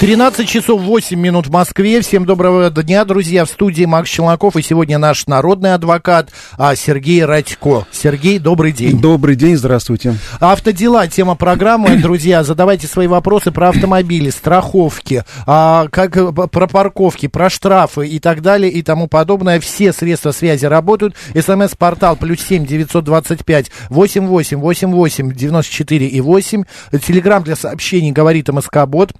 13 часов 8 минут в Москве. Всем доброго дня, друзья. В студии Макс Челноков. И сегодня наш народный адвокат а, Сергей Радько. Сергей, добрый день. Добрый день, здравствуйте. Автодела, тема программы. Друзья, задавайте свои вопросы про автомобили, страховки, а, как, про парковки, про штрафы и так далее и тому подобное. Все средства связи работают. СМС-портал плюс семь девятьсот двадцать пять восемь восемь восемь восемь девяносто четыре и восемь. Телеграмм для сообщений говорит МСК-бот.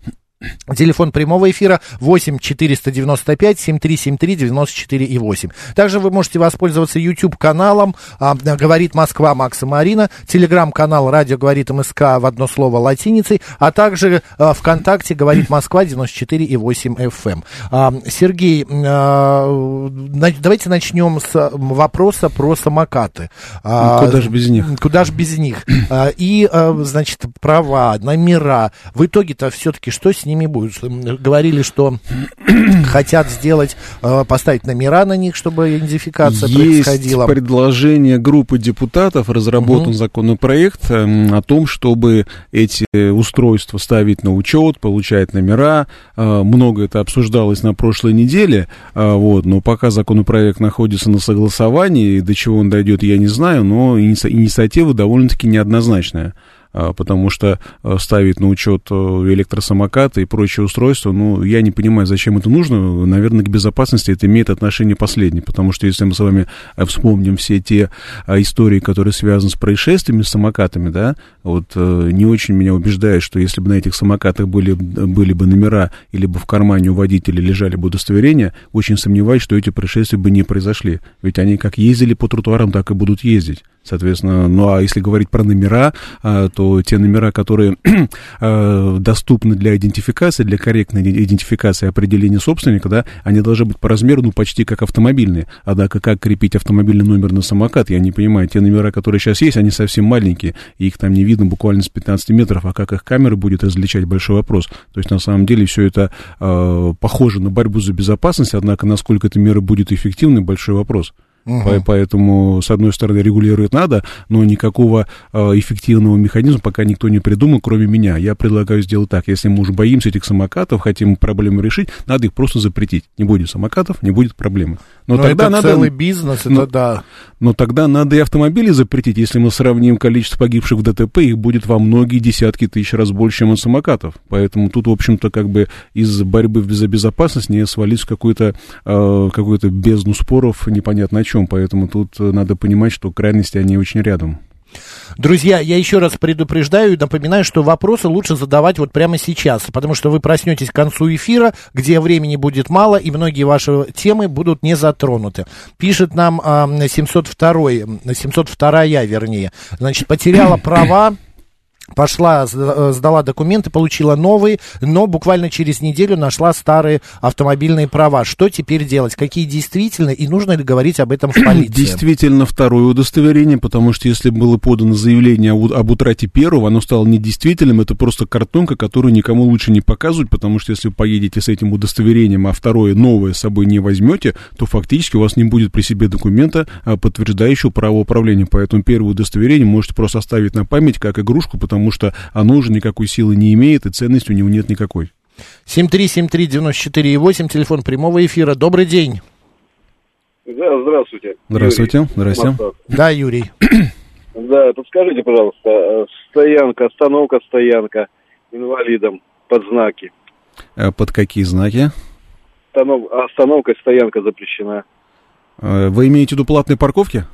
Телефон прямого эфира 8 495 7373 94 и 8. Также вы можете воспользоваться YouTube каналом а, «Говорит Москва» Макса Марина, телеграм-канал «Радио говорит МСК» в одно слово латиницей, а также а, ВКонтакте «Говорит Москва» 94 и 8 FM. А, Сергей, а, давайте начнем с вопроса про самокаты. А, куда же без них? Куда же без них? А, и, а, значит, права, номера. В итоге-то все-таки что с ними будет? Говорили, что хотят сделать, э, поставить номера на них, чтобы идентификация Есть происходила. предложение группы депутатов, разработан угу. законопроект эм, о том, чтобы эти устройства ставить на учет, получать номера. Э, много это обсуждалось на прошлой неделе, э, вот, но пока законопроект находится на согласовании, до чего он дойдет, я не знаю, но инициатива довольно-таки неоднозначная. А, потому что э, ставить на учет э, электросамокаты и прочие устройства, ну, я не понимаю, зачем это нужно. Наверное, к безопасности это имеет отношение последнее, потому что если мы с вами э, вспомним все те истории, которые связаны с происшествиями с самокатами, да, вот не очень меня убеждает, что если бы на этих самокатах были, были бы номера или бы в кармане у водителя лежали бы удостоверения, очень сомневаюсь, что эти происшествия бы не произошли. Ведь они как ездили по тротуарам, так и будут ездить. Соответственно, ну а если говорить про номера, а, то те номера, которые а, доступны для идентификации, для корректной идентификации определения собственника, да, они должны быть по размеру, ну, почти как автомобильные. Однако, как крепить автомобильный номер на самокат, я не понимаю. Те номера, которые сейчас есть, они совсем маленькие, и их там не видно буквально с 15 метров, а как их камера будет различать, большой вопрос. То есть, на самом деле, все это э, похоже на борьбу за безопасность, однако, насколько эта мера будет эффективной, большой вопрос. Угу. Поэтому, с одной стороны, регулировать надо, но никакого э, эффективного механизма пока никто не придумал, кроме меня. Я предлагаю сделать так. Если мы уже боимся этих самокатов, хотим проблему решить, надо их просто запретить. Не будет самокатов, не будет проблемы. Но, но тогда это надо... целый бизнес, но, это да. Но тогда надо и автомобили запретить. Если мы сравним количество погибших в ДТП, их будет во многие десятки тысяч раз больше, чем от самокатов. Поэтому тут, в общем-то, как бы из борьбы за безопасность не свалить в какую-то э, какую бездну споров непонятно о чем. Поэтому тут э, надо понимать, что крайности, они очень рядом. Друзья, я еще раз предупреждаю и напоминаю, что вопросы лучше задавать вот прямо сейчас, потому что вы проснетесь к концу эфира, где времени будет мало, и многие ваши темы будут не затронуты. Пишет нам э, 702, 702 вернее, значит, потеряла права пошла, э, сдала документы, получила новые, но буквально через неделю нашла старые автомобильные права. Что теперь делать? Какие действительно и нужно ли говорить об этом в полиции? Действительно второе удостоверение, потому что если было подано заявление об утрате первого, оно стало недействительным, это просто картонка, которую никому лучше не показывать, потому что если вы поедете с этим удостоверением, а второе новое с собой не возьмете, то фактически у вас не будет при себе документа, а, подтверждающего право управления. Поэтому первое удостоверение можете просто оставить на память как игрушку, потому потому что оно уже никакой силы не имеет, и ценности у него нет никакой. 7373948, телефон прямого эфира. Добрый день. Да, здравствуйте. Здравствуйте. Юрий. Здравствуйте. Москва. Да, Юрий. Да, подскажите, пожалуйста, стоянка, остановка, стоянка инвалидам под знаки. А под какие знаки? Останов... Остановка, стоянка запрещена. Вы имеете в виду платные парковки?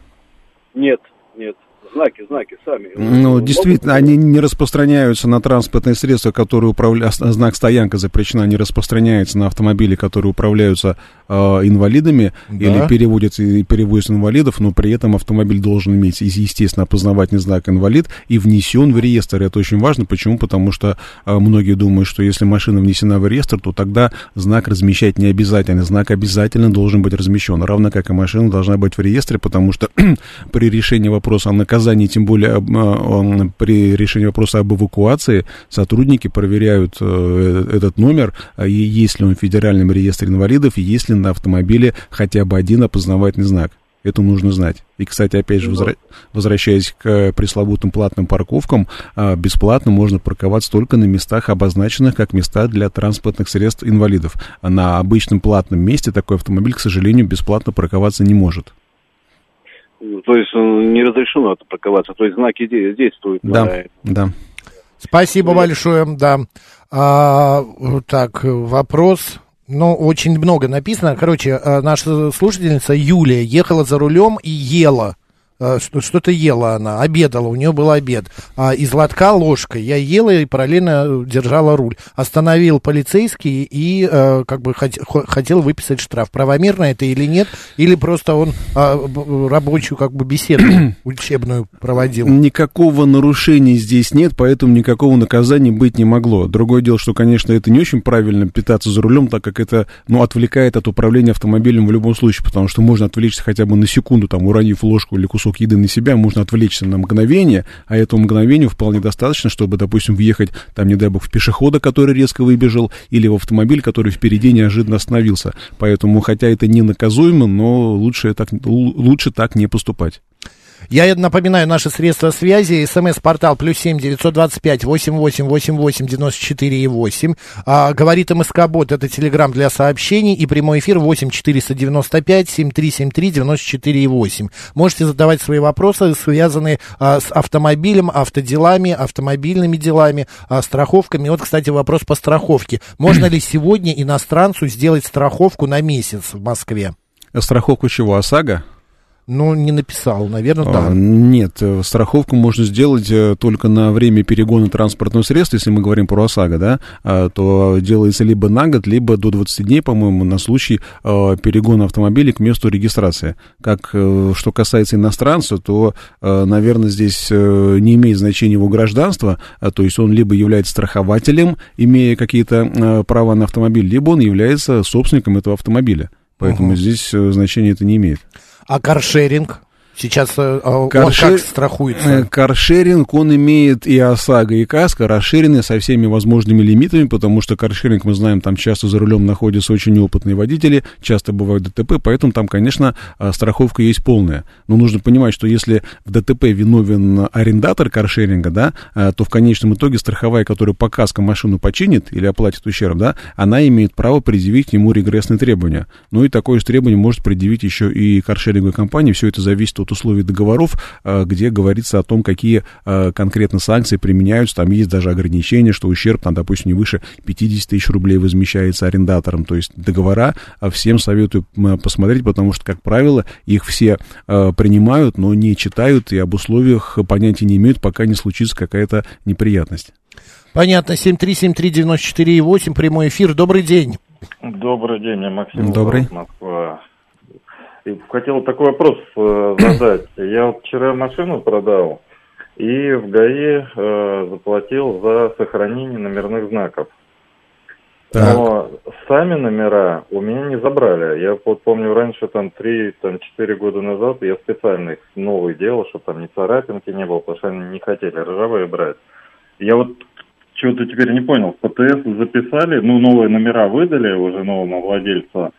Нет, нет знаки, знаки сами. Ну, действительно, они не распространяются на транспортные средства, которые управляют... Знак «стоянка» запрещена, не распространяется на автомобили, которые управляются э, инвалидами Да. или переводятся и перевозят инвалидов, но при этом автомобиль должен иметь, и- естественно, опознавательный знак «инвалид» и внесен в реестр. Это очень важно. Почему? Потому что э, многие думают, что если машина внесена в реестр, то тогда знак размещать не обязательно. Знак обязательно должен быть размещен, равно как и машина должна быть в реестре, потому что при решении вопроса о наказании, тем более он- при решении вопроса об эвакуации, сотрудники проверяют э, этот номер, а, и есть ли он в федеральном реестре инвалидов, и есть ли на автомобиле хотя бы один опознавательный знак. Это нужно знать. И, кстати, опять же, возра- возвращаясь к э, пресловутым платным парковкам, а, бесплатно можно парковаться только на местах, обозначенных как места для транспортных средств инвалидов. А на обычном платном месте такой автомобиль, к сожалению, бесплатно парковаться не может. То есть э, не разрешено это парковаться, то есть знаки де- действуют. Да, на- да. Спасибо большое, да. А, так, вопрос. Ну, очень много написано. Короче, а, наша слушательница Юлия ехала за рулем и ела. Что- Что-то ела она, обедала, у нее был обед. А, из лотка ложкой. Я ела и параллельно держала руль. Остановил полицейский и э, как бы хот- хо- хотел выписать штраф. Правомерно это или нет? Или просто он б- рабочую как бы беседу учебную проводил? Никакого нарушения здесь нет, поэтому никакого наказания быть не могло. Другое дело, что, конечно, это не очень правильно питаться за рулем, так как это, ну, отвлекает от управления автомобилем в любом случае, потому что можно отвлечься хотя бы на секунду, там, уронив ложку или кусок еды на себя, можно отвлечься на мгновение, а этому мгновению вполне достаточно, чтобы, допустим, въехать, там, не дай бог, в пешехода, который резко выбежал, или в автомобиль, который впереди неожиданно остановился. Поэтому, хотя это не наказуемо, но лучше так, лучше так не поступать. Я напоминаю наши средства связи. СМС-портал плюс семь девятьсот двадцать пять восемь восемь восемь восемь девяносто четыре и восемь. А, говорит МСК-бот, это телеграмм для сообщений. И прямой эфир восемь четыреста девяносто пять семь три семь три девяносто четыре и восемь. Можете задавать свои вопросы, связанные а, с автомобилем, автоделами, автомобильными делами, а, страховками. Вот, кстати, вопрос по страховке. Можно ли сегодня иностранцу сделать страховку на месяц в Москве? Страховку чего? ОСАГО? Ну, не написал, наверное, А, да. Нет, э, страховку можно сделать э, только на время перегона транспортного средства, если мы говорим про ОСАГО, да, а, то делается либо на год, либо до 20 дней, по-моему, на случай э, перегона автомобиля к месту регистрации. Как, что касается иностранца, то, наверное, здесь не имеет значения его гражданство, а, то есть он либо является страхователем, имея какие-то права на автомобиль, либо он является собственником этого автомобиля. Поэтому Ага. здесь значения это не имеет. А каршеринг? Сейчас э, а, Каршер- как страхуется? Э, Каршеринг, он имеет и ОСАГО, и КАСКО расширенные со всеми возможными лимитами, потому что каршеринг, мы знаем, там часто за рулем находятся очень неопытные водители, часто бывают ДТП, поэтому там, конечно, э, страховка есть полная. Но нужно понимать, что если в ДТП виновен арендатор каршеринга, да, э, то в конечном итоге страховая, которая по КАСКО машину починит или оплатит ущерб, да, она имеет право предъявить к нему регрессные требования. Ну и такое же требование может предъявить еще и каршеринговая компания. Все это зависит от условий договоров, э, где говорится о том, какие э, конкретно санкции применяются. Там есть даже ограничения, что ущерб, там, допустим, не выше 50 тысяч рублей возмещается арендатором. То есть договора э, всем советую посмотреть, потому что, как правило, их все принимают, но не читают и об условиях понятия не имеют, пока не случится какая-то неприятность. Понятно, 7373948, прямой эфир, добрый день. Добрый день, я Максим. Добрый. Москва. И хотел такой вопрос э, задать. Я вот вчера машину продал и в ГАИ э, заплатил за сохранение номерных знаков. Так. Но сами номера у меня не забрали. Я вот помню раньше, там, 3-4 года назад, я специально их новые делал, чтобы там ни царапинки не было, потому что они не хотели ржавые брать. Я вот что-то теперь не понял. В ПТС записали, ну, новые номера выдали уже новому владельцу.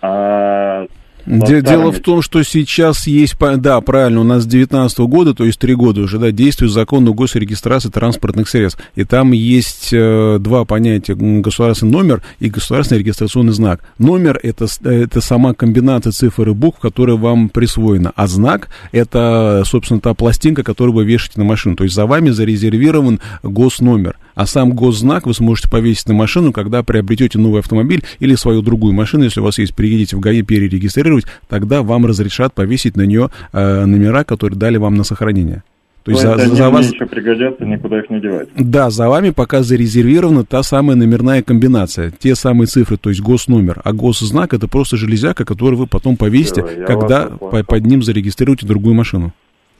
А Де- Дело в том, что сейчас есть, да, правильно, у нас с 19 года, то есть три года уже, да, действует закон о госрегистрации транспортных средств. И там есть э, два понятия, государственный номер и государственный регистрационный знак. Номер это, с- это сама комбинация цифр и букв, которая вам присвоена, а знак это, собственно, та пластинка, которую вы вешаете на машину. То есть за вами зарезервирован госномер. А сам госзнак вы сможете повесить на машину, когда приобретете новый автомобиль или свою другую машину, если у вас есть, приедете в ГАИ перерегистрировать, тогда вам разрешат повесить на нее э, номера, которые дали вам на сохранение. То есть за, за вас... еще пригодятся, никуда их не девать. Да, за вами пока зарезервирована та самая номерная комбинация, те самые цифры, то есть госномер. А госзнак это просто железяка, которую вы потом повесите, Все, когда по, под ним зарегистрируете другую машину.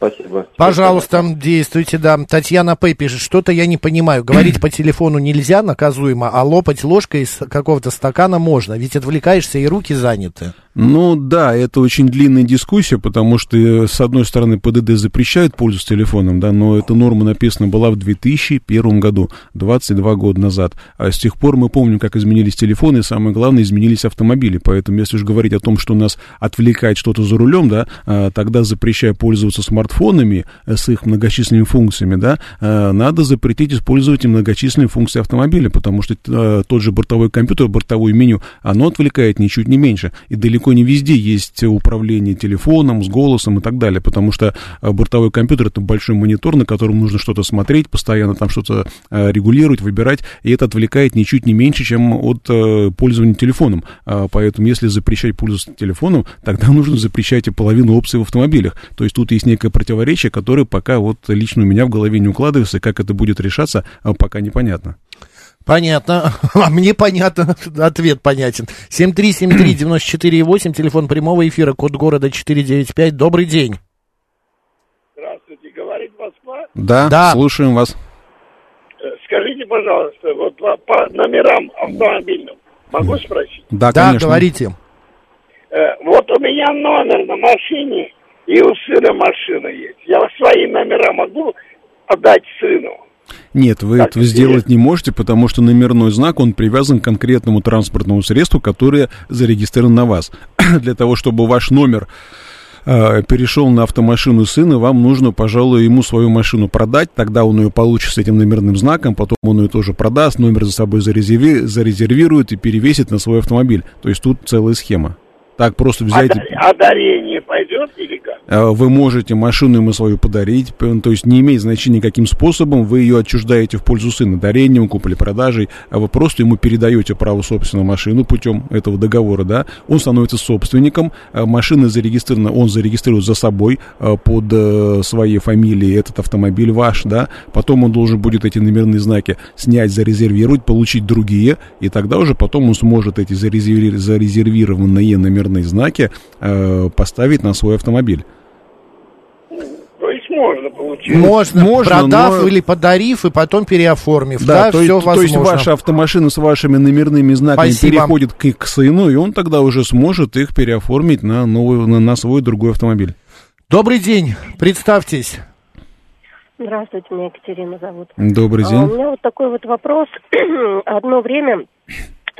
Спасибо. Пожалуйста, действуйте, да. Татьяна П. пишет, что-то я не понимаю. Говорить по телефону нельзя, наказуемо, а лопать ложкой из какого-то стакана можно, ведь отвлекаешься и руки заняты. Ну да, это очень длинная дискуссия, потому что, э, с одной стороны, ПДД запрещает пользоваться телефоном, да, но эта норма написана была в 2001 году, 22 года назад. А с тех пор мы помним, как изменились телефоны, и самое главное, изменились автомобили. Поэтому, если уж говорить о том, что нас отвлекает что-то за рулем, да, а, тогда запрещая пользоваться смартфонами э, с их многочисленными функциями, да, а, надо запретить использовать и многочисленные функции автомобиля, потому что э, тот же бортовой компьютер, бортовое меню, оно отвлекает ничуть не меньше. И далеко не везде есть управление телефоном, с голосом и так далее, потому что э, бортовой компьютер это большой монитор, на котором нужно что-то смотреть, постоянно там что-то э, регулировать, выбирать, и это отвлекает ничуть не меньше, чем от э, пользования телефоном. А, поэтому если запрещать пользоваться телефоном, тогда нужно запрещать и половину опций в автомобилях. То есть тут есть некое противоречие, которое пока вот лично у меня в голове не укладывается, как это будет решаться, пока непонятно. Понятно. А мне понятно. Ответ понятен. 7373948, телефон прямого эфира, код города 495. Добрый день. Здравствуйте, говорит Москва? Да, да. слушаем вас. Э, скажите, пожалуйста, вот по номерам автомобильным могу спросить? Да, да конечно. говорите. Э, вот у меня номер на машине, и у сына машина есть. Я свои номера могу отдать сыну? Нет, вы так, этого сделать не можете, потому что номерной знак, он привязан к конкретному транспортному средству, которое зарегистрировано на вас. Для того, чтобы ваш номер э, перешел на автомашину сына, вам нужно, пожалуй, ему свою машину продать, тогда он ее получит с этим номерным знаком, потом он ее тоже продаст, номер за собой зарезерви, зарезервирует и перевесит на свой автомобиль. То есть тут целая схема. Так просто взять... А, а дарение пойдет или вы можете машину ему свою подарить, то есть не имеет значения каким способом, вы ее отчуждаете в пользу сына, дарением, куплей-продажей, а вы просто ему передаете право собственную машину путем этого договора, да, он становится собственником, а машина зарегистрирована, он зарегистрирует за собой а, под э, своей фамилией этот автомобиль ваш, да, потом он должен будет эти номерные знаки снять, зарезервировать, получить другие, и тогда уже потом он сможет эти зарезервированные номерные знаки э, поставить на свой автомобиль можно получить. Можно, можно продав но... или подарив, и потом переоформив. Да, да то, все есть, возможно. то есть ваша автомашина с вашими номерными знаками Спасибо. переходит к, к сыну, и он тогда уже сможет их переоформить на, новый, на, на свой другой автомобиль. Добрый день, представьтесь. Здравствуйте, меня Екатерина зовут. Добрый день. А, у меня вот такой вот вопрос. Одно время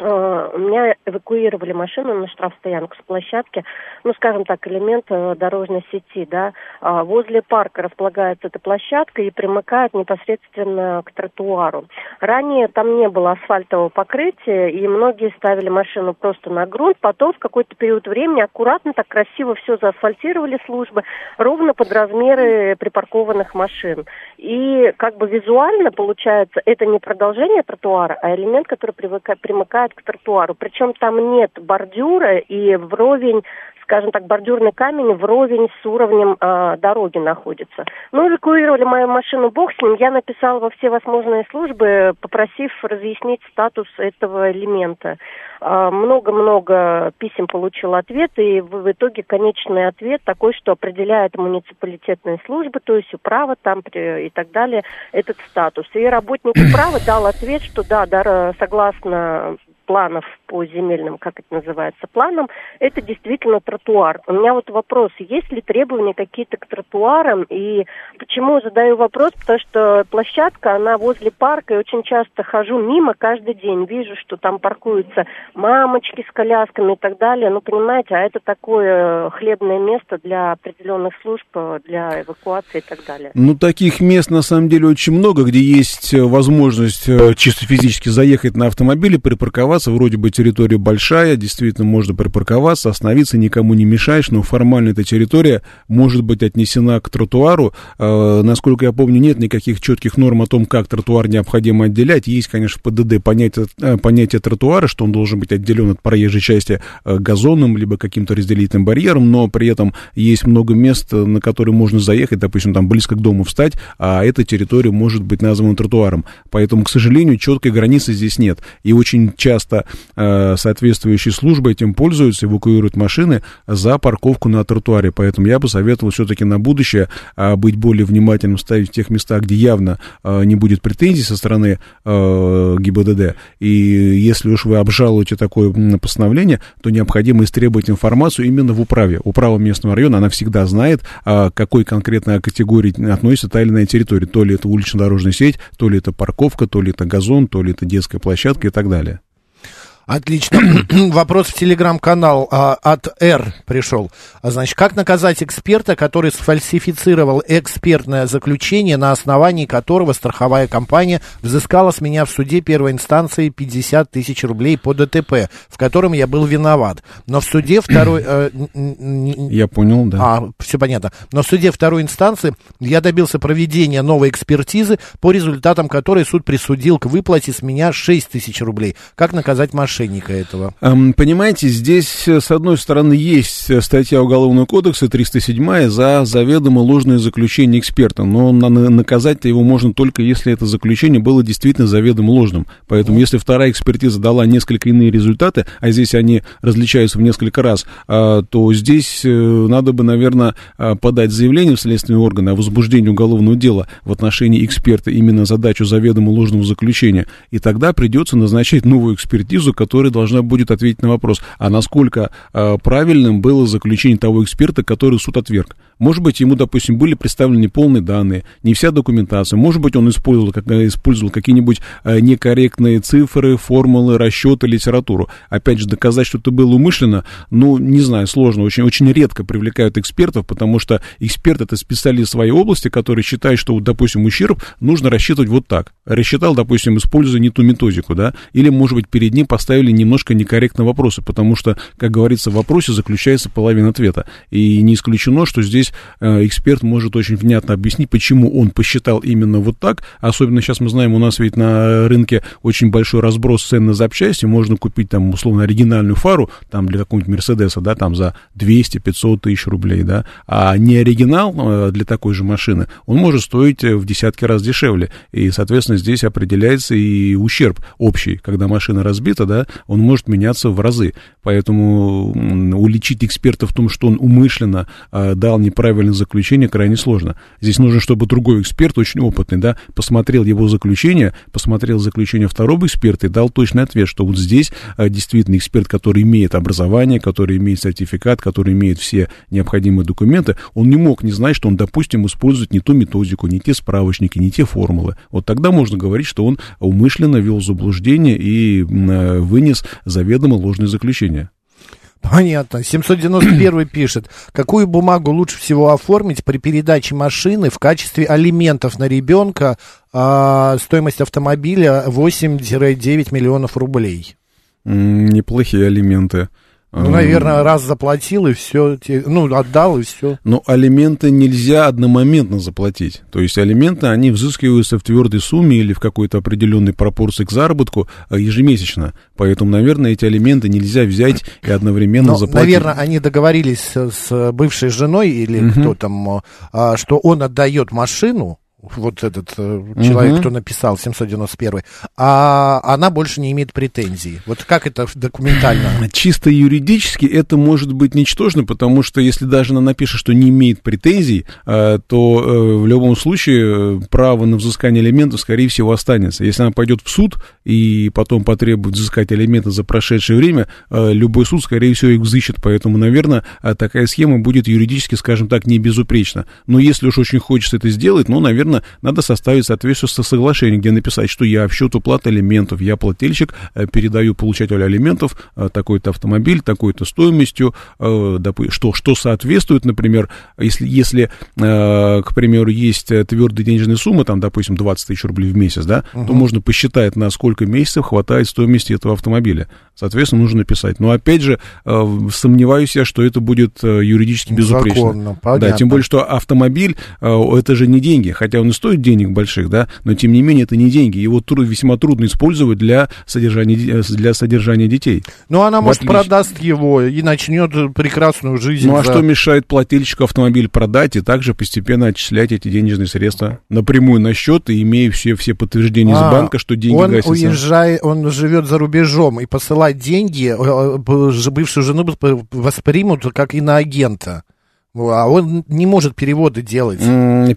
у меня эвакуировали машину на штрафстоянку с площадки, ну, скажем так, элемент э, дорожной сети, да. А возле парка располагается эта площадка и примыкает непосредственно к тротуару. Ранее там не было асфальтового покрытия, и многие ставили машину просто на грунт. Потом в какой-то период времени аккуратно, так красиво все заасфальтировали службы, ровно под размеры припаркованных машин. И как бы визуально получается, это не продолжение тротуара, а элемент, который примыкает примыкает к тротуару. Причем там нет бордюра и вровень скажем так, бордюрный камень вровень с уровнем э, дороги находится. Ну, эвакуировали мою машину, бог с ним. Я написала во все возможные службы, попросив разъяснить статус этого элемента. А, много-много писем получил ответ, и в, в итоге конечный ответ такой, что определяет муниципалитетные службы, то есть управа там и так далее, этот статус. И работник управы дал ответ, что да, да согласно планов по земельным, как это называется, планам, это действительно тротуар. У меня вот вопрос, есть ли требования какие-то к тротуарам, и почему задаю вопрос, потому что площадка, она возле парка, и очень часто хожу мимо каждый день, вижу, что там паркуются мамочки с колясками и так далее, ну, понимаете, а это такое хлебное место для определенных служб, для эвакуации и так далее. Ну, таких мест, на самом деле, очень много, где есть возможность э, чисто физически заехать на автомобиле, припарковать припарковаться, вроде бы территория большая, действительно можно припарковаться, остановиться, никому не мешаешь, но формально эта территория может быть отнесена к тротуару. Э, насколько я помню, нет никаких четких норм о том, как тротуар необходимо отделять. Есть, конечно, в ПДД понятие, э, понятие тротуара, что он должен быть отделен от проезжей части э, газоном, либо каким-то разделительным барьером, но при этом есть много мест, на которые можно заехать, допустим, там близко к дому встать, а эта территория может быть названа тротуаром. Поэтому, к сожалению, четкой границы здесь нет. И очень часто э, соответствующие службы этим пользуются, эвакуируют машины за парковку на тротуаре. Поэтому я бы советовал все-таки на будущее э, быть более внимательным, ставить в тех местах, где явно э, не будет претензий со стороны э, ГИБДД. И если уж вы обжалуете такое постановление, то необходимо истребовать информацию именно в управе. Управа местного района, она всегда знает, э, какой конкретной категории относится та или иная территория. То ли это улично-дорожная сеть, то ли это парковка, то ли это газон, то ли это детская площадка и так далее. Отлично. Вопрос в телеграм-канал а, от Р пришел. А, значит, как наказать эксперта, который сфальсифицировал экспертное заключение, на основании которого страховая компания взыскала с меня в суде первой инстанции 50 тысяч рублей по ДТП, в котором я был виноват. Но в суде второй... Э, я понял, да. А, все понятно. Но в суде второй инстанции я добился проведения новой экспертизы, по результатам которой суд присудил к выплате с меня 6 тысяч рублей. Как наказать мошенника? Мошенника этого? Понимаете, здесь, э, с одной стороны, есть э, статья Уголовного кодекса 307 за заведомо ложное заключение эксперта, но наказать-то его можно только если это заключение было действительно заведомо ложным. Поэтому, если вторая экспертиза дала несколько иные результаты, а здесь они различаются в несколько раз, а, то здесь э, надо бы, наверное, а, подать заявление в следственные органы о возбуждении уголовного дела в отношении эксперта именно задачу заведомо ложного заключения. И тогда придется назначать новую экспертизу, которая должна будет ответить на вопрос, а насколько э, правильным было заключение того эксперта, который суд отверг. Может быть, ему, допустим, были представлены неполные данные, не вся документация. Может быть, он использовал, как, использовал какие-нибудь э, некорректные цифры, формулы, расчеты, литературу. Опять же, доказать, что это было умышленно, ну, не знаю, сложно. Очень, очень редко привлекают экспертов, потому что эксперт это специалист своей области, который считает, что, вот, допустим, ущерб нужно рассчитывать вот так. Рассчитал, допустим, используя не ту методику, да, или, может быть, перед ним поставил поставили немножко некорректно вопросы, потому что, как говорится, в вопросе заключается половина ответа. И не исключено, что здесь э, эксперт может очень внятно объяснить, почему он посчитал именно вот так. Особенно сейчас мы знаем, у нас ведь на рынке очень большой разброс цен на запчасти. Можно купить там, условно, оригинальную фару, там, для какого-нибудь Мерседеса, да, там за 200-500 тысяч рублей, да. А не оригинал э, для такой же машины, он может стоить в десятки раз дешевле. И, соответственно, здесь определяется и ущерб общий, когда машина разбита, да, он может меняться в разы. Поэтому уличить эксперта в том, что он умышленно э, дал неправильное заключение, крайне сложно. Здесь нужно, чтобы другой эксперт, очень опытный, да, посмотрел его заключение, посмотрел заключение второго эксперта и дал точный ответ, что вот здесь э, действительно эксперт, который имеет образование, который имеет сертификат, который имеет все необходимые документы, он не мог не знать, что он, допустим, использует не ту методику, не те справочники, не те формулы. Вот тогда можно говорить, что он умышленно вел заблуждение и э, вынес заведомо ложное заключение. Понятно. 791 пишет, какую бумагу лучше всего оформить при передаче машины в качестве алиментов на ребенка, а, стоимость автомобиля 8-9 миллионов рублей? Неплохие алименты. Ну, наверное, раз заплатил и все, ну, отдал и все. Но алименты нельзя одномоментно заплатить. То есть алименты, они взыскиваются в твердой сумме или в какой-то определенной пропорции к заработку а, ежемесячно. Поэтому, наверное, эти алименты нельзя взять и одновременно Но, заплатить. Наверное, они договорились с бывшей женой или угу. кто там, а, что он отдает машину, вот этот э, человек, угу. кто написал 791, а она больше не имеет претензий. Вот как это документально? Чисто юридически это может быть ничтожно, потому что если даже она напишет, что не имеет претензий, э, то э, в любом случае право на взыскание элементов, скорее всего, останется. Если она пойдет в суд и потом потребует взыскать элементы за прошедшее время, любой суд, скорее всего, их взыщет. Поэтому, наверное, такая схема будет юридически, скажем так, не безупречна. Но если уж очень хочется это сделать, ну, наверное, угодно, надо составить соответствующее соглашение, где написать, что я в счет уплаты алиментов, я плательщик, э, передаю получателю алиментов э, такой-то автомобиль, такой-то стоимостью, э, что, что соответствует, например, если, если к примеру, есть твердая денежная сумма, там, допустим, 20 тысяч рублей в месяц, да, угу. то можно посчитать, на сколько месяцев хватает стоимости этого автомобиля. Соответственно, нужно написать. Но, опять же, сомневаюсь я, что это будет юридически безупречно. Законно, понятно. Да, тем более, что автомобиль, это же не деньги, хотя он и стоит денег больших, да, но, тем не менее, это не деньги. Его труд, весьма трудно использовать для содержания, для содержания детей. Ну, она, может, отлич... продаст его и начнет прекрасную жизнь. Ну, а за... что мешает плательщику автомобиль продать и также постепенно отчислять эти денежные средства напрямую на счет, и имея все, все подтверждения а, из банка, что деньги он гасятся? Уезжает, он живет за рубежом и посылать деньги, э, э, бывшую жену воспримут как иноагента. А он не может переводы делать.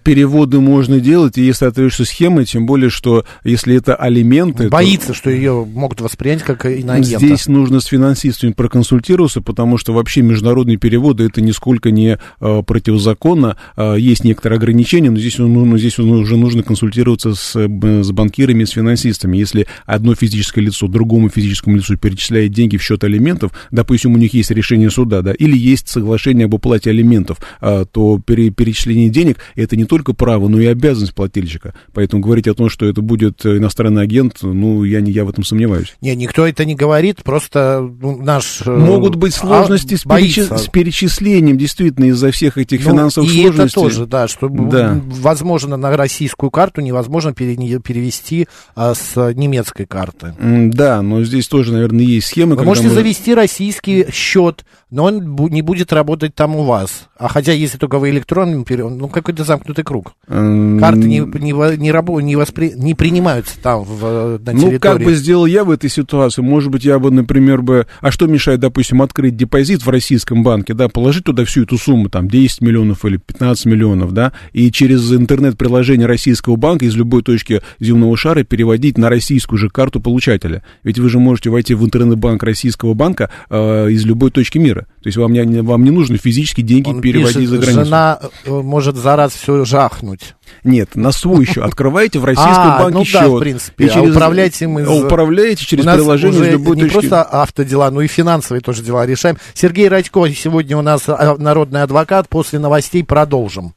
Переводы можно делать, и если соответствующая схемы, тем более, что если это алименты... Боится, то... что ее могут воспринять как иноагента. Здесь нужно с финансистами проконсультироваться, потому что вообще международные переводы это нисколько не э, противозаконно. Э, есть некоторые ограничения, но здесь, ну, здесь уже нужно консультироваться с, с банкирами, с финансистами. Если одно физическое лицо другому физическому лицу перечисляет деньги в счет алиментов, допустим, у них есть решение суда, да, или есть соглашение об уплате алиментов, документов, а, то пере, перечисление денег это не только право, но и обязанность плательщика. Поэтому говорить о том, что это будет иностранный агент, ну, я, не, я в этом сомневаюсь. Не, никто это не говорит, просто ну, наш... Э, Могут быть а, сложности а, с, перечис... с перечислением, действительно, из-за всех этих ну, финансовых и сложностей. это тоже, да, что да. возможно на российскую карту невозможно перевести а, с немецкой карты. Да, но здесь тоже, наверное, есть схемы. Вы можете мы... завести российский счет, но он не будет работать там у вас. А хотя, если только вы электронным переводом, ну, какой-то замкнутый круг. Карты не, не, не, рабо, не, воспри, не принимаются там, в, на территории. Ну, как бы сделал я в этой ситуации? Может быть, я бы, например, бы... А что мешает, допустим, открыть депозит в российском банке, да, положить туда всю эту сумму, там, 10 миллионов или 15 миллионов, да, и через интернет-приложение российского банка из любой точки земного шара переводить на российскую же карту получателя. Ведь вы же можете войти в интернет-банк российского банка э, из любой точки мира. То есть вам не, вам не нужно физически деньги Он переводить пишет, за границу. Жена э, может за раз все жахнуть. Нет, на свой счет. Открываете в российском а, банке ну счет. Да, в принципе. И а через, а управляете им из... Управляете через приложение любой не точки. Просто автодела, но и финансовые тоже дела решаем. Сергей Радько сегодня у нас а, народный адвокат. После новостей продолжим.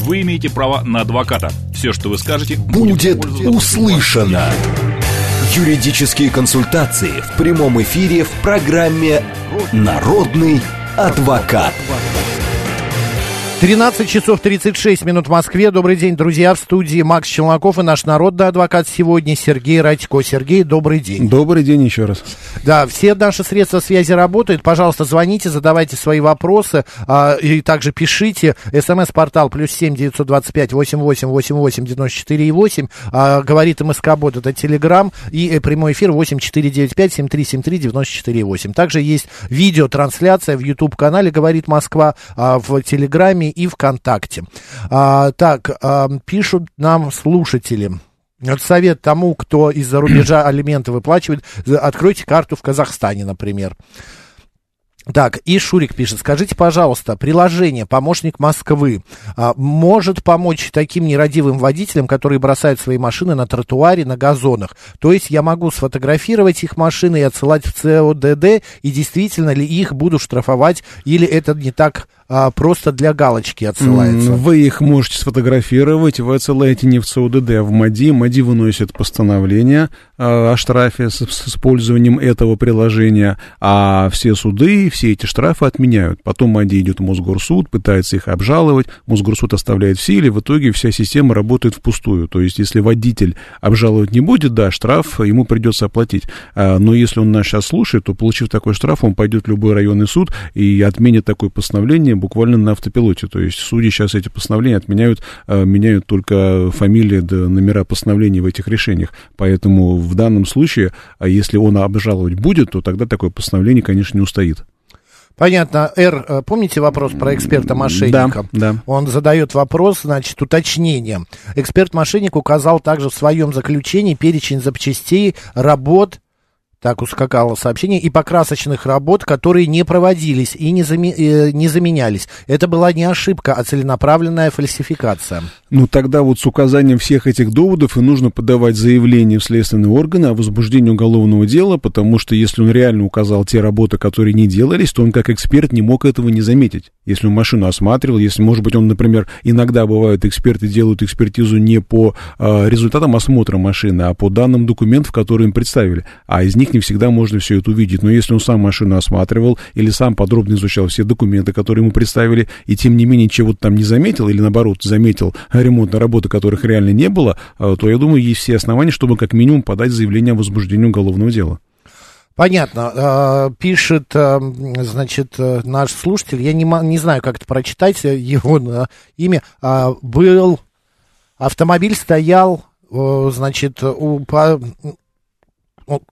Вы имеете право на адвоката. Все, что вы скажете, будет, будет услышано. Юридические консультации в прямом эфире в программе «Народный адвокат» адвокат. адвокат. 13 часов 36 минут в Москве. Добрый день, друзья. В студии Макс Челноков и наш народный адвокат сегодня Сергей Радько. Сергей, добрый день. Добрый день еще раз. Да, все наши средства связи работают. Пожалуйста, звоните, задавайте свои вопросы а, и также пишите. СМС-портал плюс семь девятьсот двадцать пять восемь восемь восемь восемь девяносто четыре и восемь. А, говорит МСК Бот, это Телеграм. И э, прямой эфир восемь четыре девять пять семь три семь три девяносто четыре и восемь. Также есть видеотрансляция в YouTube-канале «Говорит Москва», а, в Телеграме и ВКонтакте. А, так, а, пишут нам слушатели. Совет тому, кто из-за рубежа алименты выплачивает, откройте карту в Казахстане, например. Так, и Шурик пишет, скажите, пожалуйста, приложение «Помощник Москвы» а, может помочь таким нерадивым водителям, которые бросают свои машины на тротуаре, на газонах? То есть я могу сфотографировать их машины и отсылать в ЦОДД, и действительно ли их буду штрафовать, или это не так а, просто для галочки отсылается. Вы их можете сфотографировать, вы отсылаете не в ЦУДД, а в МАДИ. МАДИ выносит постановление а, о штрафе с, с использованием этого приложения, а все суды все эти штрафы отменяют. Потом МАДИ идет в Мосгорсуд, пытается их обжаловать, Мосгорсуд оставляет в силе, в итоге вся система работает впустую. То есть, если водитель обжаловать не будет, да, штраф ему придется оплатить. А, но если он нас сейчас слушает, то, получив такой штраф, он пойдет в любой районный суд и отменит такое постановление буквально на автопилоте. То есть судьи сейчас эти постановления отменяют, э, меняют только фамилии да номера постановлений в этих решениях. Поэтому в данном случае, а если он обжаловать будет, то тогда такое постановление, конечно, не устоит. Понятно. Р, э, помните вопрос про эксперта-мошенника? Да, да. Он задает вопрос, значит, уточнение. Эксперт-мошенник указал также в своем заключении перечень запчастей, работ, Так ускакало сообщение. И покрасочных работ, которые не проводились и не, заме, э, не заменялись. Это была не ошибка, а целенаправленная фальсификация. Ну, тогда вот с указанием всех этих доводов и нужно подавать заявление в следственные органы о возбуждении уголовного дела, потому что если он реально указал те работы, которые не делались, то он как эксперт не мог этого не заметить. Если он машину осматривал, если, может быть, он, например, иногда бывают эксперты делают экспертизу не по э, результатам осмотра машины, а по данным документов, которые им представили. А из них не всегда можно все это увидеть. Но если он сам машину осматривал или сам подробно изучал все документы, которые ему представили, и тем не менее чего-то там не заметил, или наоборот заметил ремонтные работы, которых реально не было, а, то я думаю, есть все основания, чтобы как минимум подать заявление о возбуждении уголовного дела. Понятно. А, пишет, а, значит, наш слушатель, я не, не знаю, как это прочитать, его имя, был, автомобиль стоял, значит, у,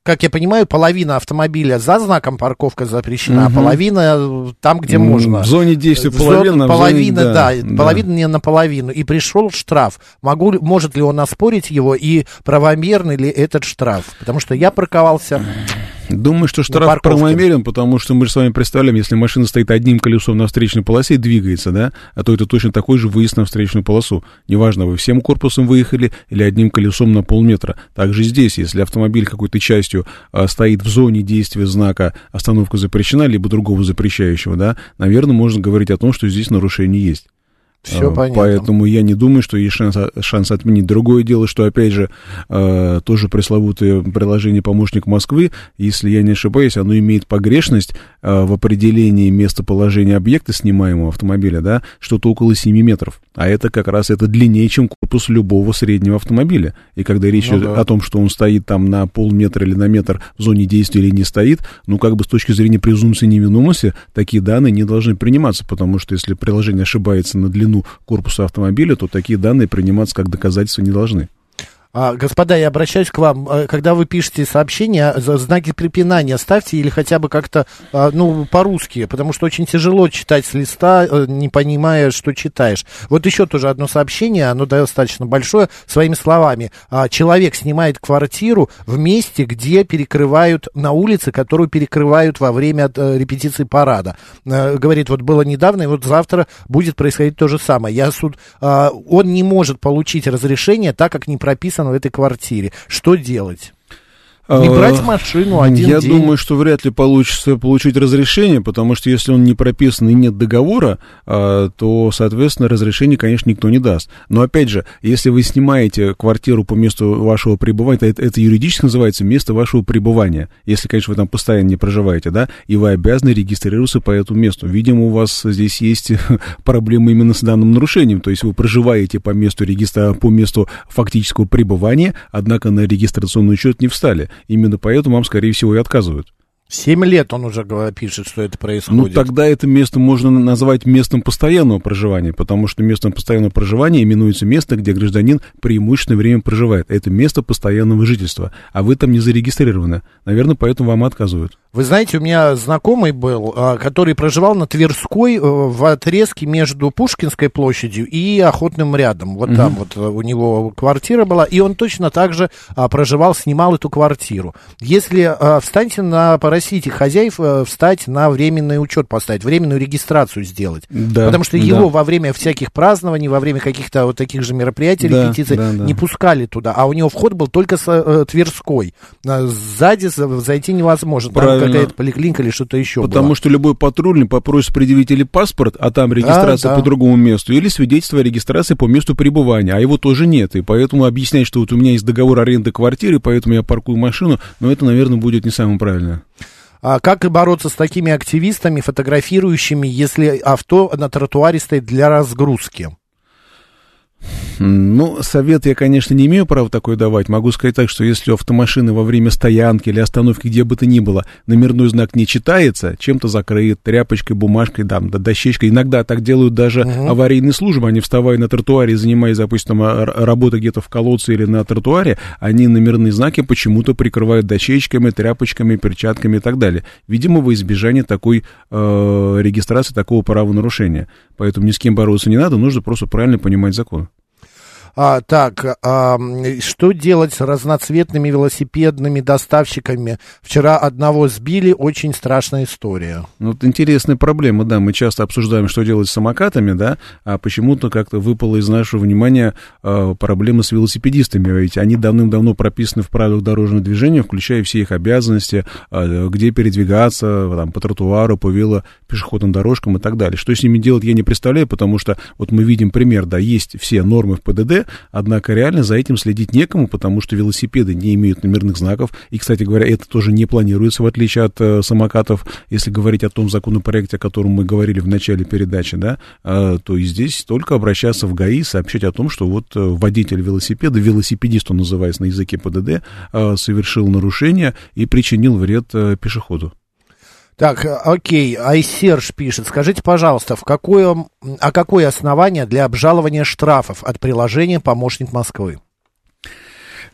как я понимаю, половина автомобиля за знаком парковка запрещена, угу. а половина э, там, где можно. В зоне действия половина. Половина, зоне, да, да, половина не наполовину. И пришел штраф. Могу, может ли он оспорить его и правомерный ли этот штраф? Потому что я парковался Думаю, что штраф правомерен, потому что мы же с вами представляем, если машина стоит одним колесом на встречной полосе и двигается, да, а то это точно такой же выезд на встречную полосу. Неважно, вы всем корпусом выехали или одним колесом на полметра. Также здесь, если автомобиль какой-то частью а, стоит в зоне действия знака «остановка запрещена», либо другого запрещающего, да, наверное, можно говорить о том, что здесь нарушение есть. Все а, понятно. Поэтому я не думаю, что есть шанс, шанс отменить. Другое дело, что, опять же, э, тоже пресловутое приложение «Помощник Москвы», если я не ошибаюсь, оно имеет погрешность э, в определении местоположения объекта снимаемого автомобиля, да, что-то около 7 метров. А это как раз это длиннее, чем корпус любого среднего автомобиля. И когда речь ну, идет да. о том, что он стоит там на полметра или на метр в зоне действия или не стоит, ну, как бы с точки зрения презумпции невиновности, такие данные не должны приниматься, потому что если приложение ошибается на длину длину корпуса автомобиля, то такие данные приниматься как доказательства не должны. А, господа, я обращаюсь к вам. А, когда вы пишете сообщения, знаки препинания ставьте или хотя бы как-то, а, ну, по-русски, потому что очень тяжело читать с листа, э, не понимая, что читаешь. Вот еще тоже одно сообщение, оно достаточно большое, своими словами. А, человек снимает квартиру в месте, где перекрывают на улице, которую перекрывают во время э, репетиции парада. Э, говорит, вот было недавно, и вот завтра будет происходить то же самое. Я суд, он не может получить разрешение, так как не прописано прописано в этой квартире. Что делать? Не а, брать машину один Я день. думаю, что вряд ли получится получить разрешение, потому что если он не прописан и нет договора, а, то, соответственно, разрешение, конечно, никто не даст. Но, опять же, если вы снимаете квартиру по месту вашего пребывания, это, это юридически называется место вашего пребывания. Если, конечно, вы там постоянно не проживаете, да, и вы обязаны регистрироваться по этому месту. Видимо, у вас здесь есть проблемы именно с данным нарушением, то есть вы проживаете по месту регистра, по месту фактического пребывания, однако на регистрационный счет не встали. Именно поэтому вам, скорее всего, и отказывают. Семь лет он уже пишет, что это происходит. Ну, тогда это место можно назвать местом постоянного проживания, потому что местом постоянного проживания именуется место, где гражданин преимущественное время проживает. Это место постоянного жительства, а вы там не зарегистрированы. Наверное, поэтому вам отказывают. Вы знаете, у меня знакомый был, а, который проживал на Тверской э, в отрезке между Пушкинской площадью и Охотным рядом. Вот угу. там вот э, у него квартира была, и он точно так же а, проживал, снимал эту квартиру. Если а, встаньте на, попросите хозяев э, встать на временный учет поставить, временную регистрацию сделать. Да, Потому что да. его во время всяких празднований, во время каких-то вот таких же мероприятий, да, репетиций, да, да. не пускали туда. А у него вход был только с э, Тверской. Сзади зайти невозможно. Правильно какая-то поликлиника или что-то еще Потому было. что любой патрульный попросит предъявить или паспорт, а там регистрация да, да. по другому месту, или свидетельство о регистрации по месту пребывания, а его тоже нет. И поэтому объяснять, что вот у меня есть договор аренды квартиры, поэтому я паркую машину, но это, наверное, будет не самое правильное. А как бороться с такими активистами, фотографирующими, если авто на тротуаре стоит для разгрузки? Ну, совет я, конечно, не имею права такой давать. Могу сказать так, что если у автомашины во время стоянки или остановки, где бы то ни было, номерной знак не читается, чем-то закрыт, тряпочкой, бумажкой, да, дощечкой. Иногда так делают даже угу. аварийные службы. Они, вставая на тротуаре, занимаясь, допустим, работой где-то в колодце или на тротуаре, они номерные знаки почему-то прикрывают дощечками, тряпочками, перчатками и так далее. Видимо, во избежание такой э, регистрации, такого правонарушения. Поэтому ни с кем бороться не надо, нужно просто правильно понимать закон. А, так, а, что делать с разноцветными велосипедными доставщиками? Вчера одного сбили, очень страшная история. Ну, вот интересная проблема, да. Мы часто обсуждаем, что делать с самокатами, да, а почему-то как-то выпало из нашего внимания а, проблема с велосипедистами. Ведь они давным-давно прописаны в правилах дорожного движения, включая все их обязанности, а, где передвигаться, там, по тротуару, по велопешеходным дорожкам и так далее. Что с ними делать, я не представляю, потому что вот мы видим пример, да, есть все нормы в ПДД, однако реально за этим следить некому, потому что велосипеды не имеют номерных знаков, и, кстати говоря, это тоже не планируется, в отличие от э, самокатов, если говорить о том законопроекте, о котором мы говорили в начале передачи, да, э, то и здесь только обращаться в ГАИ, сообщать о том, что вот э, водитель велосипеда, велосипедист он называется на языке ПДД, э, совершил нарушение и причинил вред э, пешеходу. Так, окей, Айсерж пишет, скажите, пожалуйста, в какое, а какое основание для обжалования штрафов от приложения «Помощник Москвы»?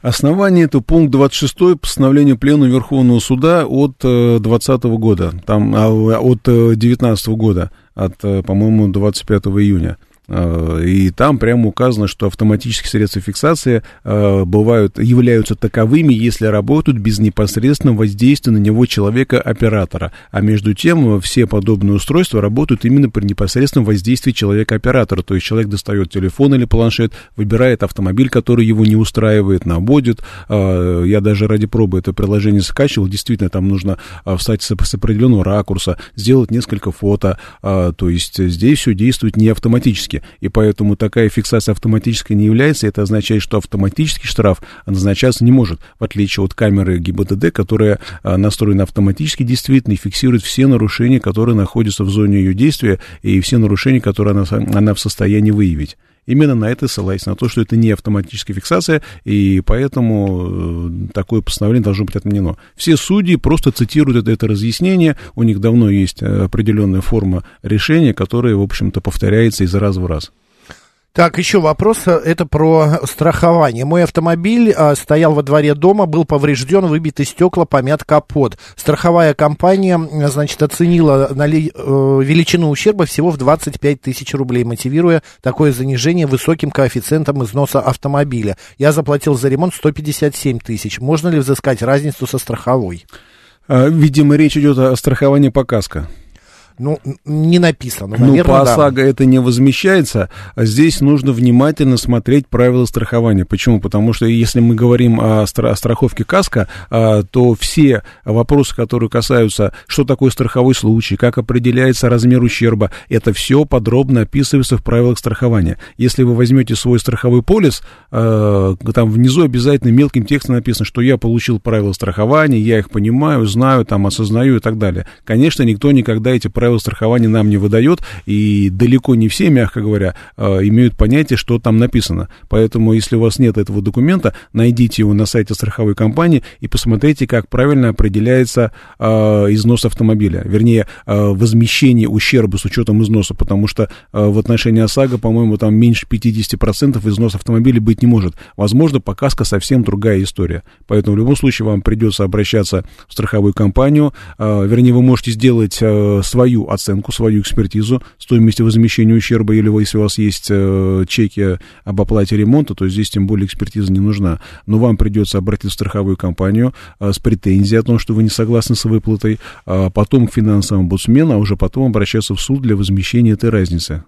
Основание это пункт 26 постановления Пленума Верховного Суда от 2020 года, там, а, от 2019 года, от, по-моему, 25 июня. Э, и там прямо указано, что автоматические средства фиксации э, бывают, являются таковыми, если работают без непосредственного воздействия на него человека-оператора. А между тем, все подобные устройства работают именно при непосредственном воздействии человека-оператора. То есть человек достает телефон или планшет, выбирает автомобиль, который его не устраивает, наводит. Э, я даже ради пробы это приложение скачивал. Действительно, там нужно встать с определенного ракурса, сделать несколько фото. То есть здесь все действует не автоматически автоматически, и поэтому такая фиксация автоматической не является, это означает, что автоматический штраф назначаться не может, в отличие от камеры ГИБДД, которая а, настроена автоматически действительно и фиксирует все нарушения, которые находятся в зоне ее действия, и все нарушения, которые она, она в состоянии выявить именно на это ссылаясь, на то, что это не автоматическая фиксация, и поэтому э, такое постановление должно быть отменено. Все судьи просто цитируют это, это разъяснение, у них давно есть э, определенная форма решения, которая, в общем-то, повторяется из раза в раз. Так, еще вопрос, э, это про страхование. Мой автомобиль а, стоял во дворе дома, был поврежден, выбиты стекла, помят капот. Страховая компания, значит, оценила нали, э, величину ущерба всего в 25 тысяч рублей, мотивируя такое занижение высоким коэффициентом износа автомобиля. Я заплатил за ремонт 157 тысяч. Можно ли взыскать разницу со страховой? А, видимо, речь идет о страховании по каско. Ну, не написано. Наверное, ну, по ОСАГО да. это не возмещается. А здесь нужно внимательно смотреть правила страхования. Почему? Потому что если мы говорим о страховке КАСКО, а, то все вопросы, которые касаются, что такое страховой случай, как определяется размер ущерба, это все подробно описывается в правилах страхования. Если вы возьмете свой страховой полис, а, там внизу обязательно мелким текстом написано, что я получил правила страхования, я их понимаю, знаю, там, осознаю и так далее. Конечно, никто никогда эти правила правила страхования нам не выдает, и далеко не все, мягко говоря, э, имеют понятие, что там написано. Поэтому, если у вас нет этого документа, найдите его на сайте страховой компании и посмотрите, как правильно определяется э, износ автомобиля, вернее, э, возмещение ущерба с учетом износа, потому что в отношении ОСАГО, по-моему, там меньше 50% износ автомобиля быть не может. Возможно, по КАСКО совсем другая история. Поэтому в любом случае вам придется обращаться в страховую компанию, вернее, вы можете сделать свою свою оценку, свою экспертизу стоимости возмещения ущерба, или если у вас есть э, чеки об оплате ремонта, то здесь тем более экспертиза не нужна. Но вам придется обратиться в страховую компанию э, с претензией о том, что вы не согласны с выплатой, а потом к финансовому омбудсмену, а уже потом обращаться в суд для возмещения этой разницы.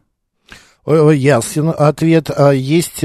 Ясен ответ. А есть...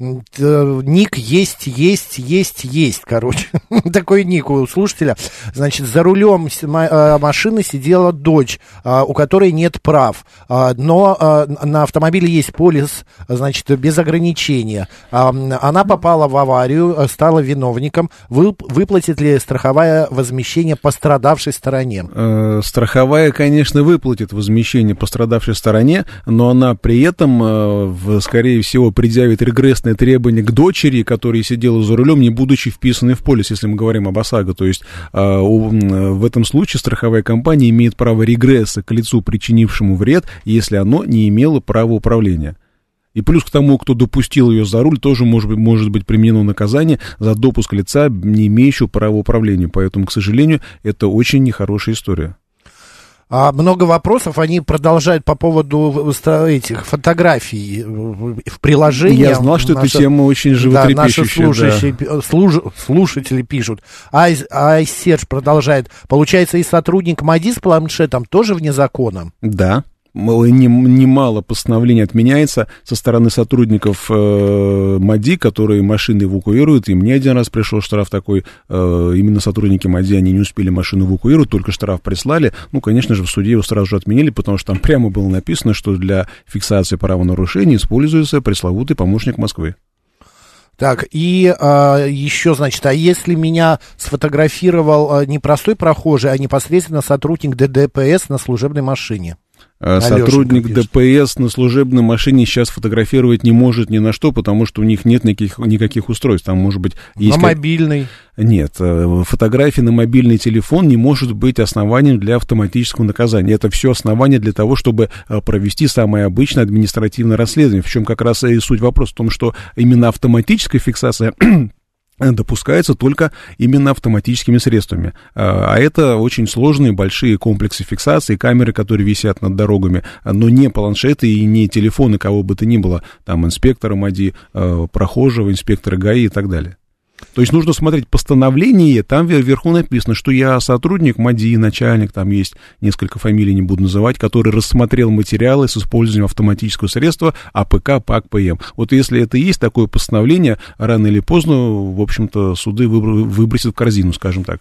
А, ник есть, есть, есть, есть, короче. Такой ник у слушателя. Значит, за рулем а, машины сидела дочь, а, у которой нет прав. А, но на автомобиле есть полис, значит, без ограничения. Она попала в аварию, стала виновником. Выплатит ли страховая возмещение пострадавшей стороне? Э, страховая, конечно, выплатит возмещение пострадавшей стороне, но она при этом, э, скорее всего, предъявит регрессное конкретное требование к дочери, которая сидела за рулем, не будучи вписанной в полис, если мы говорим об ОСАГО. То есть а, в этом случае страховая компания имеет право регресса к лицу, причинившему вред, если оно не имело права управления. И плюс к тому, кто допустил ее за руль, тоже может быть, может быть применено наказание за допуск лица, не имеющего права управления. Поэтому, к сожалению, это очень нехорошая история. А много вопросов они продолжают по поводу этих фотографий в приложении. Я знал, что наша, эта тема очень животрепещущая. Да, наши слушатели, да. служ, слушатели пишут. iSearch продолжает. Получается, и сотрудник МАДИ с планшетом тоже вне закона? Да, немало постановлений отменяется со стороны сотрудников э, МАДИ, которые машины эвакуируют, и мне один раз пришел штраф такой, э, именно сотрудники МАДИ, они не успели машину эвакуировать, только штраф прислали, ну, конечно же, в суде его сразу же отменили, потому что там прямо было написано, что для фиксации правонарушений используется пресловутый помощник Москвы. Так, и а, еще, значит, а если меня сфотографировал а, не простой прохожий, а непосредственно сотрудник ДДПС на служебной машине? Алешенька Сотрудник. ДПС на служебной машине сейчас фотографировать не может ни на что, потому что у них нет никаких, никаких устройств. Там, может быть, есть... На мобильный? Нет, э, фотография на мобильный телефон не может быть основанием для автоматического наказания. Это все основание для того, чтобы э, провести самое обычное административное расследование. В чем как раз и суть вопроса в том, что именно автоматическая фиксация допускается только именно автоматическими средствами. А, а это очень сложные большие комплексы фиксации, камеры, которые висят над дорогами, но не планшеты и не телефоны кого бы то ни было, там инспектора МАДИ, а, прохожего, инспектора ГАИ и так далее. То есть нужно смотреть постановление, там вверху написано, что я сотрудник МАДИ, начальник, там есть несколько фамилий, не буду называть, который рассмотрел материалы с использованием автоматического средства АПК, ПАК, ПМ. Вот если это есть такое постановление, рано или поздно, в общем-то, суды выбросят в корзину, скажем так.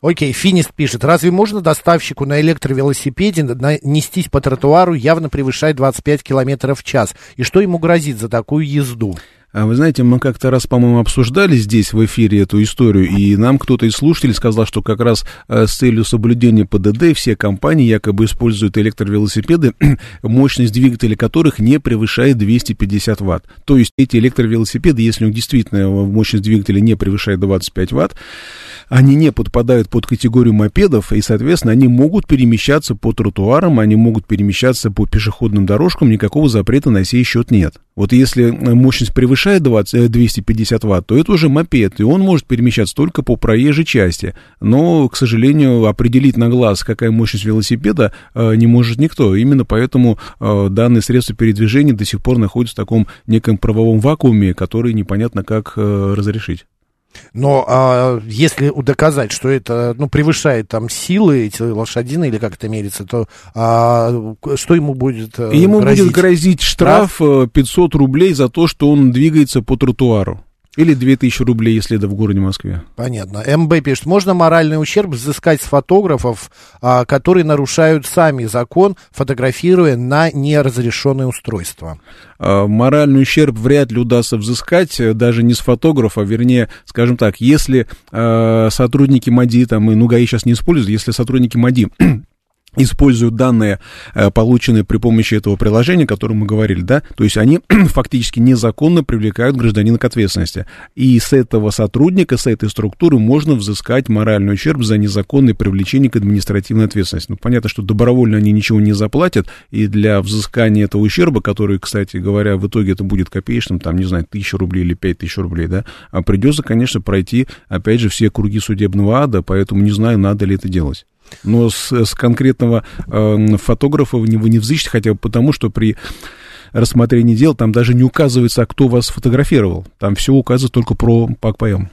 Окей, Финист пишет, разве можно доставщику на электровелосипеде нестись по тротуару, явно превышая 25 километров в час? И что ему грозит за такую езду? А вы знаете, мы как-то раз, по-моему, обсуждали здесь в эфире эту историю, и нам кто-то из слушателей сказал, что как раз э, с целью соблюдения ПДД все компании якобы используют электровелосипеды, мощность двигателя которых не превышает 250 ватт. То есть эти электровелосипеды, если у них действительно мощность двигателя не превышает 25 ватт, они не подпадают под категорию мопедов, и, соответственно, они могут перемещаться по тротуарам, они могут перемещаться по пешеходным дорожкам, никакого запрета на сей счет нет. Вот если мощность превышает 20, 250 ватт, то это уже мопед, и он может перемещаться только по проезжей части. Но, к сожалению, определить на глаз, какая мощность велосипеда, э, не может никто. Именно поэтому э, данные средства передвижения до сих пор находятся в таком неком правовом вакууме, который непонятно как э, разрешить. Но а, если доказать, что это ну, превышает там силы эти лошадины, или как это мерится, то а, что ему будет э, Ему грозить? будет грозить штраф 500 э, рублей за то, что он двигается по тротуару. Или 2000 рублей, если это в городе Москве. Понятно. МБ пишет, можно моральный ущерб взыскать с фотографов, а, которые нарушают сами закон, фотографируя на неразрешенное устройство? А, моральный ущерб вряд ли удастся взыскать, э, даже не с фотографа, вернее, скажем так, если а, сотрудники МАДИ, там, и НУГАИ сейчас не используют, если сотрудники МАДИ используют данные, э, полученные при помощи этого приложения, о котором мы говорили, да, то есть они фактически незаконно привлекают гражданина к ответственности. И с этого сотрудника, с этой структуры можно взыскать моральный ущерб за незаконное привлечение к административной ответственности. Ну, понятно, что добровольно они ничего не заплатят, и для взыскания этого ущерба, который, кстати говоря, в итоге это будет копеечным, там, не знаю, тысяча рублей или пять тысяч рублей, да, а придется, конечно, пройти, опять же, все круги судебного ада, поэтому не знаю, надо ли это делать. Но с, с конкретного э, фотографа вы не, вы не взыщете, хотя бы потому, что при рассмотрении дел там даже не указывается, а кто вас фотографировал. Там все указывает только про ПАК-ПМ.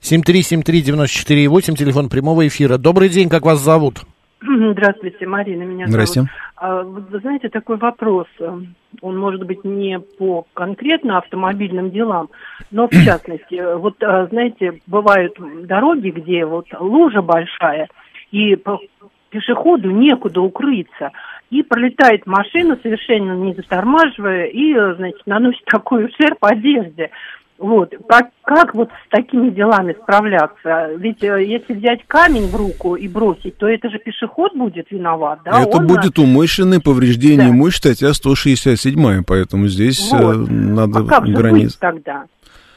7373948, телефон прямого эфира. Добрый день, как вас зовут? Здравствуйте, Марина меня Здравствуйте. зовут. А, вы знаете, такой вопрос. Он может быть не по конкретно автомобильным делам, но в частности, вот а, знаете, бывают дороги, где вот лужа большая, и пешеходу некуда укрыться. И пролетает машина, совершенно не затормаживая, и, значит, наносит такой ущерб одежде. Вот. Как, как вот с такими делами справляться? Ведь э, если взять камень в руку и бросить, то это же пешеход будет виноват, да? Это Он будет умышленное повреждение да. имущества, статья 167, поэтому здесь э, вот. надо а как границ. Же быть тогда?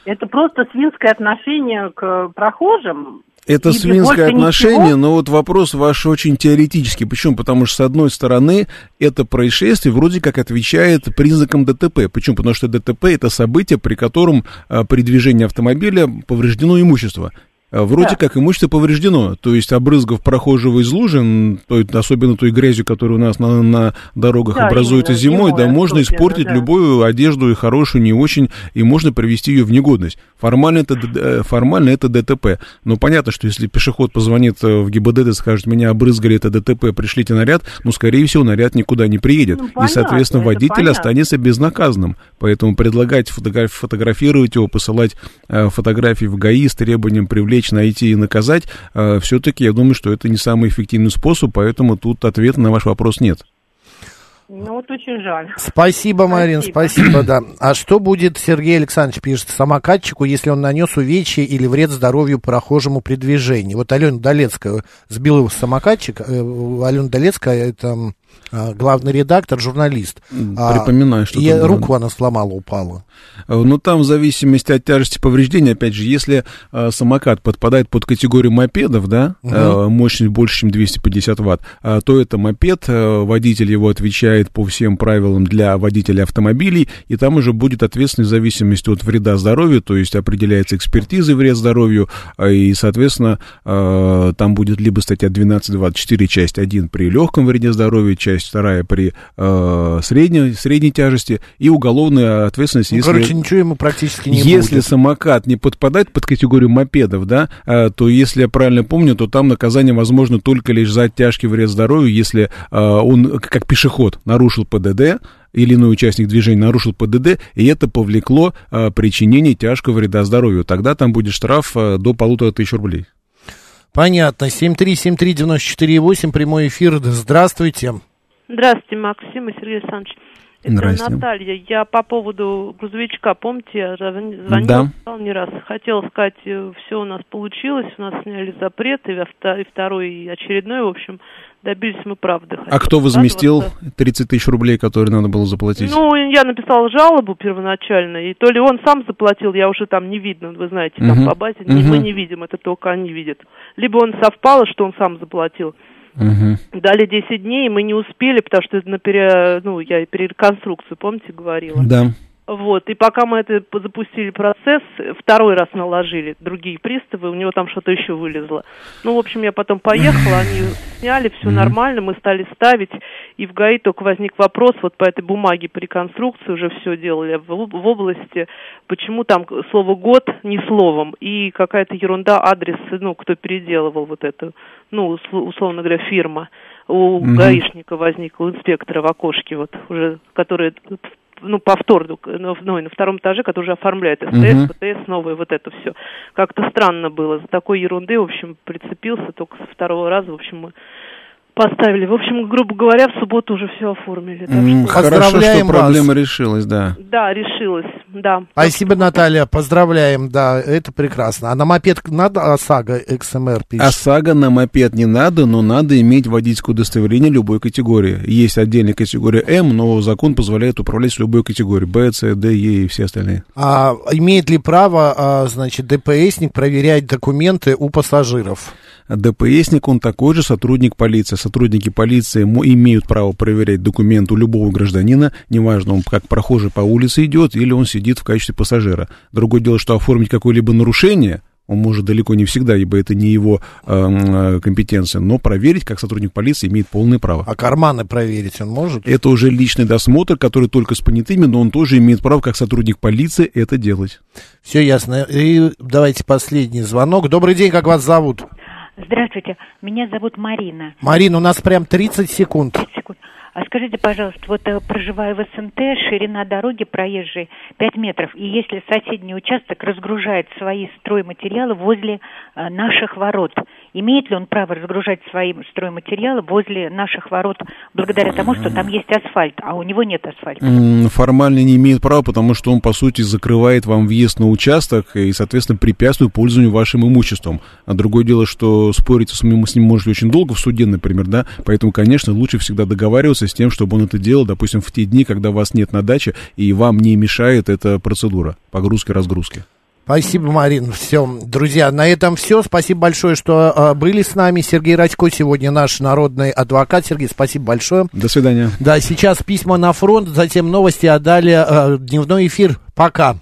Это просто свинское отношение к прохожим, это свинское отношение, ничего? но вот вопрос ваш очень теоретический. Почему? Потому что, с одной стороны, это происшествие вроде как отвечает признакам ДТП. Почему? Потому что ДТП – это событие, при котором а, при движении автомобиля повреждено имущество. А Вроде Да. как имущество повреждено, то есть обрызгав прохожего из лужи, м, то есть особенно той грязью, которая у нас на, на дорогах Да, образуется именно, зимой, да, зимой можно особенно, испортить да. любую одежду и хорошую, не очень, и можно привести ее в негодность. Формально это, э, формально это ДТП. Но понятно, что если пешеход позвонит э, в ГИБДД и скажет, меня обрызгали, это ДТП, пришлите наряд, ну, скорее всего, наряд никуда не приедет. Ну, и, понятно, соответственно, это водитель понятно. останется безнаказанным. Поэтому предлагать фотогра- фотографировать его, посылать э, фотографии в ГАИ с требованием привлечь, найти и наказать, все-таки я думаю, что это не самый эффективный способ, поэтому тут ответа на ваш вопрос нет. Ну вот очень жаль. Спасибо, Марин, спасибо, да. А что будет, Сергей Александрович пишет, самокатчику, если он нанес увечье или вред здоровью прохожему при движении? Вот Алена Долецкая сбил его самокатчик. э, Алена Долецкая, это главный редактор, журналист. А, Припоминаю, что И руку она сломала, упала. Э, Ну, там в зависимости от тяжести повреждения, опять же, если э, самокат подпадает под категорию мопедов, да, Мгм. э, мощность больше, чем 250 ватт, э, то это мопед, э, водитель его отвечает по всем правилам для водителей автомобилей, и там уже будет ответственность в зависимости от вреда здоровью, то есть определяется экспертизой вред здоровью, э, и, соответственно, э, там будет либо статья 12.24, часть 1 при легком вреде здоровью, часть 2 при э, средней, средней тяжести, и уголовная ответственность, Ну, если... короче, ничего ему практически не Если будет. самокат не подпадает под категорию мопедов, да, а, то если я правильно помню, то там наказание возможно только лишь за тяжкий вред здоровью, если а, он, как пешеход, нарушил ПДД, или иной участник движения нарушил ПДД, и это повлекло а, причинение тяжкого вреда здоровью. Тогда там будет штраф а, до полутора тысяч рублей. Понятно. 7373948, прямой эфир. Здравствуйте. Здравствуйте, Максим и Сергей Александрович. Это Здрасте. Наталья. Я по поводу грузовичка, помните, я звон- звонила, Да. не раз. Хотела сказать, все у нас получилось, у нас сняли запрет, и, второй, и очередной, в общем, добились мы правды. А Хотела кто возместил порадоваться. 30 тысяч рублей, которые надо было заплатить? Ну, я написала жалобу первоначально, и то ли он сам заплатил, я уже там не видно, вы знаете, там Мгм. по базе не- мы не видим, это только они видят. Либо он совпало, что он сам заплатил. Мгм. Дали 10 дней, и мы не успели, потому что на пере, ну, я перереконструкцию, помните, говорила. Да. Вот, и пока мы это запустили процесс, второй раз наложили другие приставы, у него там что-то еще вылезло. Ну, в общем, я потом поехала, они сняли, все нормально, мы стали ставить, и в ГАИ только возник вопрос, вот по этой бумаге по реконструкции уже все делали в, об- в области, почему там слово «год» не словом, и какая-то ерунда, адрес, ну, кто переделывал вот это, ну, усл- условно говоря, фирма. У Мгм. гаишника возник, у инспектора в окошке, вот, уже, который ну, повторно, ну, ну, и на втором этаже, который уже оформляет СТС, Мгм. ПТС, новое, вот это все. Как-то странно было. За такой ерунды, в общем, прицепился только со второго раза, в общем, мы поставили. В общем, грубо говоря, в субботу уже все оформили. Так что- Хорошо, что проблема решилась, да. Да, решилась, да. Спасибо, Наталья, поздравляем, да, это прекрасно. А на мопед надо ОСАГО XMR пишет? ОСАГО на мопед не надо, но надо иметь водительское удостоверение любой категории. Есть отдельная категория М, но закон позволяет управлять с любой категорией. Б, С, Д, Е и все остальные. А имеет ли право, а, значит, ДПСник проверять документы у пассажиров? ДПСник, он такой же сотрудник полиции. Сотрудники полиции имеют право проверять документы у любого гражданина, неважно, он как прохожий по улице идет или он сидит в качестве пассажира. Другое дело, что оформить какое-либо нарушение он может далеко не всегда, ибо это не его э, м, э, компетенция, но проверить, как сотрудник полиции, имеет полное право. А карманы проверить он может? Это уже личный досмотр, который только с понятыми, но он тоже имеет право, как сотрудник полиции, это делать. Все ясно. И давайте последний звонок. Добрый день, как вас зовут? Здравствуйте, меня зовут Марина. Марина, у нас прям 30 секунд. А скажите, пожалуйста, вот э, проживаю в СНТ, ширина дороги проезжей 5 метров, и если соседний участок разгружает свои стройматериалы возле э, наших ворот, имеет ли он право разгружать свои стройматериалы возле наших ворот благодаря тому, что там есть асфальт, а у него нет асфальта? Формально не имеет права, потому что он, по сути, закрывает вам въезд на участок и, соответственно, препятствует пользованию вашим имуществом. А другое дело, что спорить с ним, с ним можете очень долго в суде, например, да, поэтому, конечно, лучше всегда договариваться с тем, чтобы он это делал, допустим, в те дни, когда вас нет на даче, и вам не мешает эта процедура погрузки-разгрузки. Спасибо, Марин. Все, друзья, на этом все. Спасибо большое, что э, были с нами. Сергей Радько сегодня наш народный адвокат. Сергей, спасибо большое. До свидания. Да, сейчас письма на фронт, затем новости, а далее э, дневной эфир. Пока.